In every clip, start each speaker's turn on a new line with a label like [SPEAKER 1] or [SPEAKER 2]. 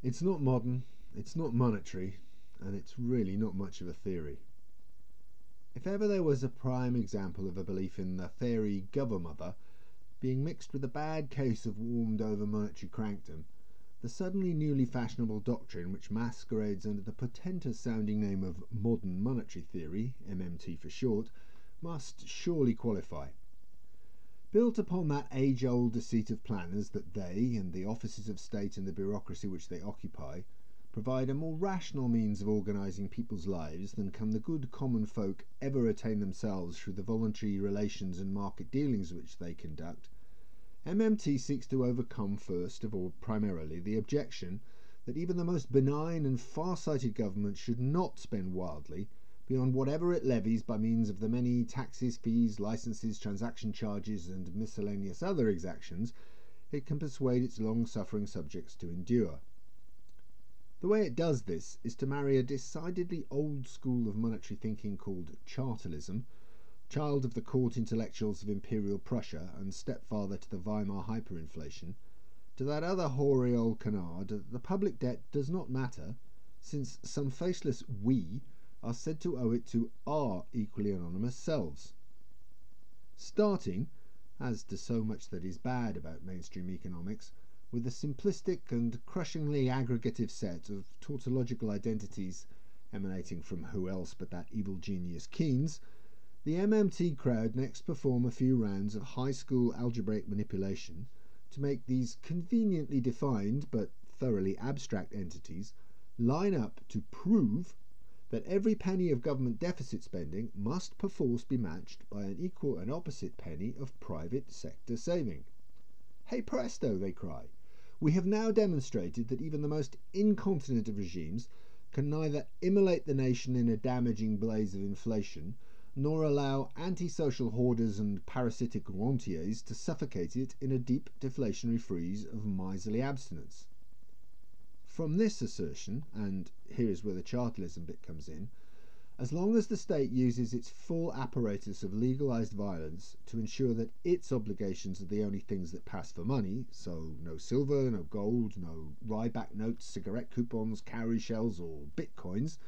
[SPEAKER 1] It's not modern, it's not monetary, and it's really not much of a theory. If ever there was a prime example of a belief in the fairy Govermother being mixed with a bad case of warmed over monetary crankdom, the suddenly newly fashionable doctrine which masquerades under the portentous sounding name of Modern Monetary Theory (MMT for short) must surely qualify. Built upon that age old deceit of planners that they, and the offices of state and the bureaucracy which they occupy, provide a more rational means of organizing people's lives than can the good common folk ever attain themselves through the voluntary relations and market dealings which they conduct, MMT seeks to overcome first of all primarily the objection that even the most benign and far-sighted government should not spend wildly beyond whatever it levies by means of the many taxes, fees, licenses, transaction charges, and miscellaneous other exactions it can persuade its long suffering subjects to endure. The way it does this is to marry a decidedly old school of monetary thinking called Chartalism, child of the court intellectuals of Imperial Prussia and stepfather to the Weimar hyperinflation, to that other hoary old canard that the public debt does not matter, since some faceless we are said to owe it to our equally anonymous selves. Starting, as to so much that is bad about mainstream economics, with a simplistic and crushingly aggregative set of tautological identities emanating from who else but that evil genius Keynes, the MMT crowd next perform a few rounds of high school algebraic manipulation to make these conveniently defined but thoroughly abstract entities line up to prove that every penny of government deficit spending must perforce be matched by an equal and opposite penny of private sector saving. Hey presto, they cry. We have now demonstrated that even the most incontinent of regimes can neither immolate the nation in a damaging blaze of inflation, nor allow antisocial hoarders and parasitic rentiers to suffocate it in a deep deflationary freeze of miserly abstinence. From this assertion, and here is where the Chartalism bit comes in, as long as the state uses its full apparatus of legalized violence to ensure that its obligations are the only things that pass for money, so no silver, no gold, no Ryback notes, cigarette coupons, cowrie shells, or bitcoins,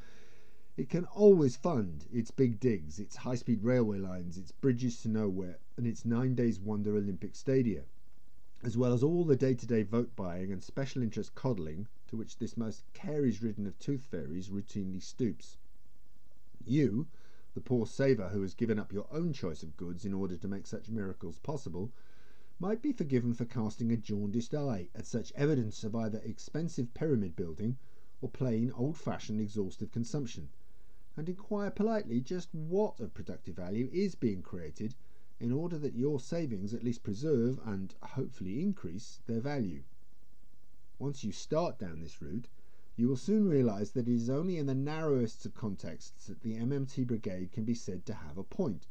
[SPEAKER 1] it can always fund its big digs, its high speed railway lines, its bridges to nowhere, and its nine days wonder Olympic stadia, as well as all the day to day vote buying and special interest coddling to which this most caries ridden of tooth fairies routinely stoops. You, the poor saver who has given up your own choice of goods in order to make such miracles possible, might be forgiven for casting a jaundiced eye at such evidence of either expensive pyramid building or plain old fashioned exhaustive consumption, and inquire politely just what of productive value is being created in order that your savings at least preserve and hopefully increase their value. Once you start down this route, you will soon realize that it is only in the narrowest of contexts that the MMT brigade can be said to have a point,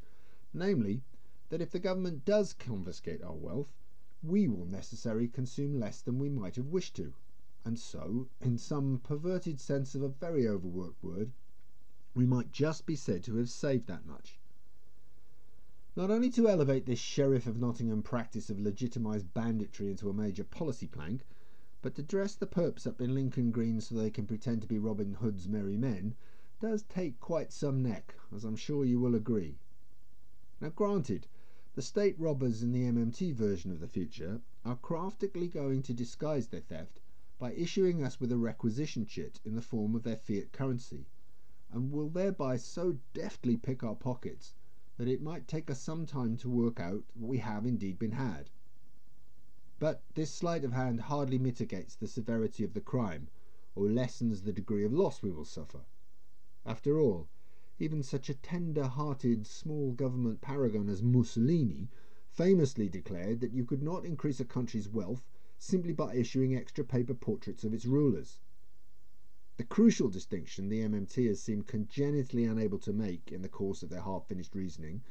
[SPEAKER 1] namely, that if the government does confiscate our wealth, we will necessarily consume less than we might have wished to, and so, in some perverted sense of a very overworked word, we might just be said to have saved that much. Not only to elevate this Sheriff of Nottingham practice of legitimised banditry into a major policy plank, but to dress the perps up in Lincoln green so they can pretend to be Robin Hood's merry men, does take quite some neck, as I'm sure you will agree. Now, granted, the state robbers in the MMT version of the future are craftily going to disguise their theft by issuing us with a requisition chit in the form of their fiat currency, and will thereby so deftly pick our pockets that it might take us some time to work out that we have indeed been had. But this sleight of hand hardly mitigates the severity of the crime, or lessens the degree of loss we will suffer. After all, even such a tender hearted small government paragon as Mussolini famously declared that you could not increase a country's wealth simply by issuing extra paper portraits of its rulers. The crucial distinction the MMTers seem congenitally unable to make in the course of their half finished reasoning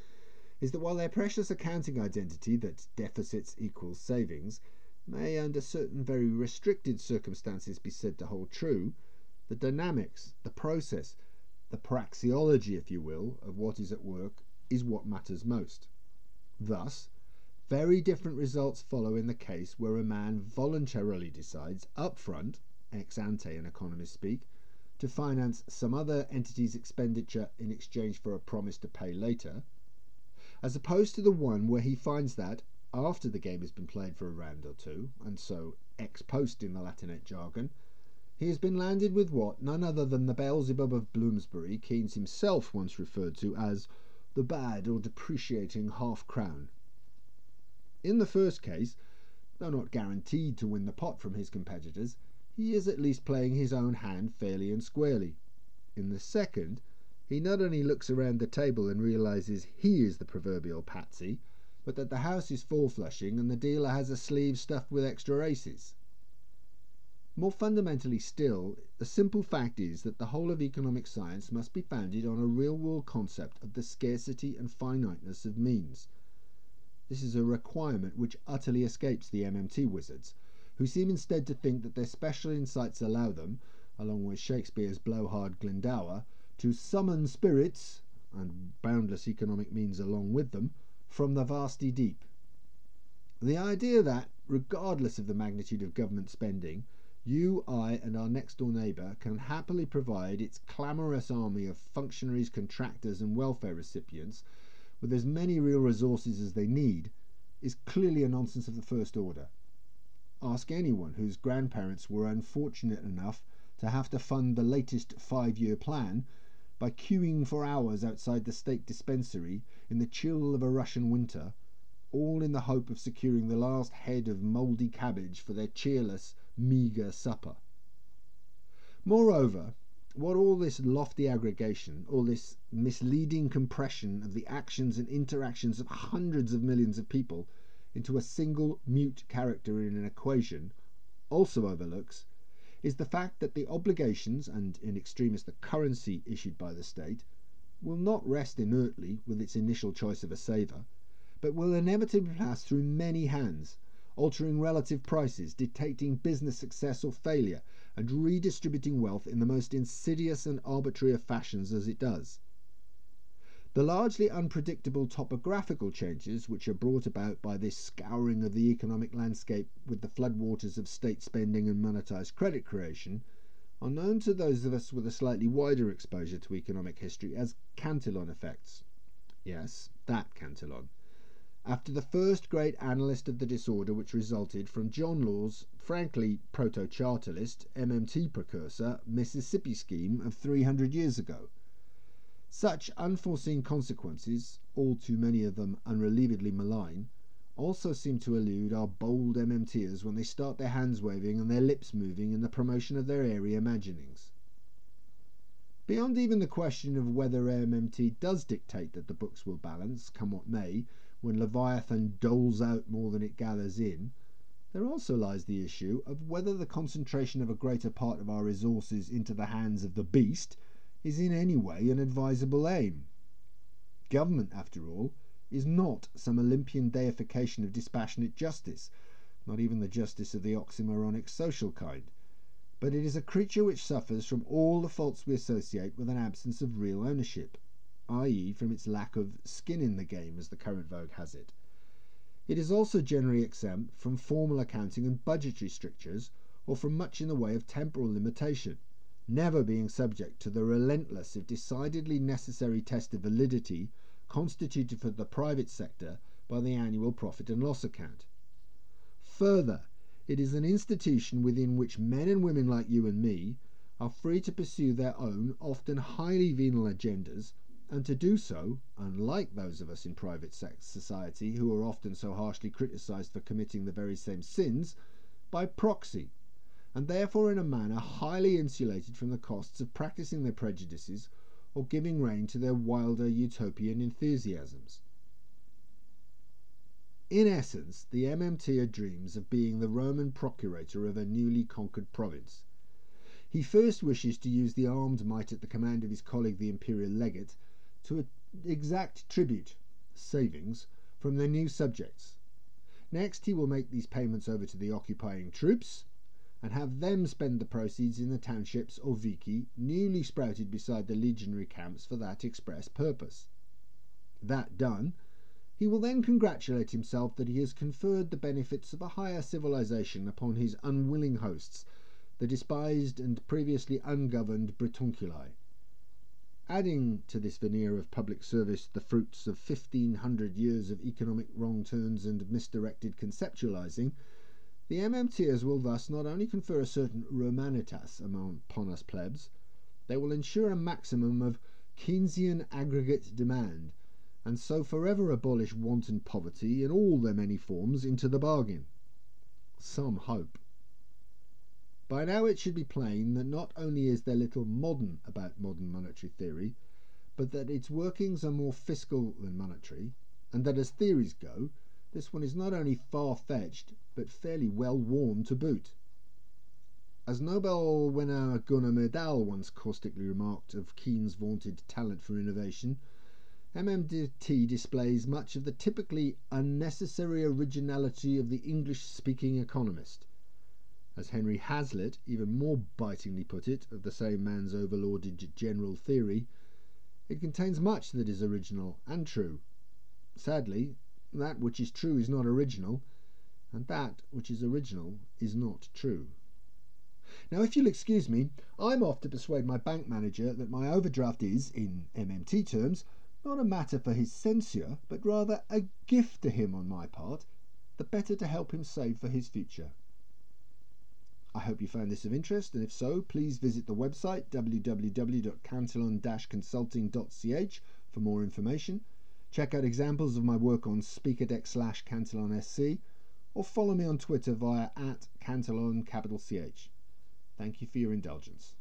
[SPEAKER 1] is that while their precious accounting identity that deficits equals savings may under certain very restricted circumstances be said to hold true, the dynamics, the process, the praxeology, if you will, of what is at work is what matters most. Thus, very different results follow in the case where a man voluntarily decides up front ex ante in economist speak, to finance some other entity's expenditure in exchange for a promise to pay later, as opposed to the one where he finds that, after the game has been played for a round or two, and so ex post in the Latinate jargon, he has been landed with what none other than the Beelzebub of Bloomsbury, Keynes himself once referred to as the bad or depreciating half crown. In the first case, though not guaranteed to win the pot from his competitors, he is at least playing his own hand fairly and squarely. In the second, he not only looks around the table and realizes he is the proverbial patsy, but that the house is full flushing and the dealer has a sleeve stuffed with extra aces. More fundamentally still, the simple fact is that the whole of economic science must be founded on a real world concept of the scarcity and finiteness of means. This is a requirement which utterly escapes the MMT wizards, who seem instead to think that their special insights allow them, along with Shakespeare's blowhard Glendower, to summon spirits, and boundless economic means along with them, from the vasty deep. The idea that, regardless of the magnitude of government spending, you, I, and our next door neighbour can happily provide its clamorous army of functionaries, contractors, and welfare recipients with as many real resources as they need is clearly a nonsense of the first order. Ask anyone whose grandparents were unfortunate enough to have to fund the latest five year plan by queuing for hours outside the state dispensary in the chill of a Russian winter, all in the hope of securing the last head of mouldy cabbage for their cheerless, meagre supper. Moreover, what all this lofty aggregation, all this misleading compression of the actions and interactions of hundreds of millions of people into a single mute character in an equation also overlooks is the fact that the obligations and in extremis the currency issued by the state will not rest inertly with its initial choice of a saver, but will inevitably pass through many hands, altering relative prices, dictating business success or failure, and redistributing wealth in the most insidious and arbitrary of fashions as it does. The largely unpredictable topographical changes which are brought about by this scouring of the economic landscape with the floodwaters of state spending and monetized credit creation are known to those of us with a slightly wider exposure to economic history as Cantillon effects. Yes, that Cantillon. After the first great analyst of the disorder which resulted from John Law's frankly proto chartalist, MMT precursor, Mississippi scheme of 300 years ago such unforeseen consequences, all too many of them unrelievedly malign, also seem to elude our bold MMTers when they start their hands waving and their lips moving in the promotion of their airy imaginings. Beyond even the question of whether MMT does dictate that the books will balance, come what may, when Leviathan doles out more than it gathers in, there also lies the issue of whether the concentration of a greater part of our resources into the hands of the beast is in any way an advisable aim. Government, after all, is not some Olympian deification of dispassionate justice, not even the justice of the oxymoronic social kind, but it is a creature which suffers from all the faults we associate with an absence of real ownership, i.e., from its lack of skin in the game, as the current vogue has it. It is also generally exempt from formal accounting and budgetary strictures, or from much in the way of temporal limitation never being subject to the relentless if decidedly necessary test of validity constituted for the private sector by the annual profit and loss account. Further, it is an institution within which men and women like you and me are free to pursue their own, often highly venal agendas, and to do so, unlike those of us in private society who are often so harshly criticized for committing the very same sins, by proxy and therefore in a manner highly insulated from the costs of practicing their prejudices or giving rein to their wilder utopian enthusiasms. In essence, the MMTer dreams of being the Roman procurator of a newly conquered province. He first wishes to use the armed might at the command of his colleague the imperial legate to exact tribute savings from their new subjects. Next, he will make these payments over to the occupying troops, and have them spend the proceeds in the townships or vici newly sprouted beside the legionary camps for that express purpose. That done, he will then congratulate himself that he has conferred the benefits of a higher civilization upon his unwilling hosts the despised and previously ungoverned Brittunculi. Adding to this veneer of public service the fruits of fifteen hundred years of economic wrong turns and misdirected conceptualizing, the MMTers will thus not only confer a certain Romanitas upon us plebs, they will ensure a maximum of Keynesian aggregate demand, and so forever abolish want and poverty in all their many forms into the bargain. Some hope. By now it should be plain that not only is there little modern about modern monetary theory, but that its workings are more fiscal than monetary, and that as theories go, this one is not only far fetched, but fairly well worn to boot. As Nobel winner Gunnar Myrdal once caustically remarked of Keynes' vaunted talent for innovation, MMT displays much of the typically unnecessary originality of the English speaking economist. As Henry Hazlitt even more bitingly put it of the same man's overlauded general theory, it contains much that is original and true. Sadly, that which is true is not original, and that which is original is not true. Now, if you'll excuse me, I'm off to persuade my bank manager that my overdraft is, in MMT terms, not a matter for his censure, but rather a gift to him on my part, the better to help him save for his future. I hope you found this of interest, and if so, please visit the website www.cantillon-consulting.ch for more information. Check out examples of my work on speakerdeck slash cantillonsc, or follow me on Twitter via at CH. Thank you for your indulgence.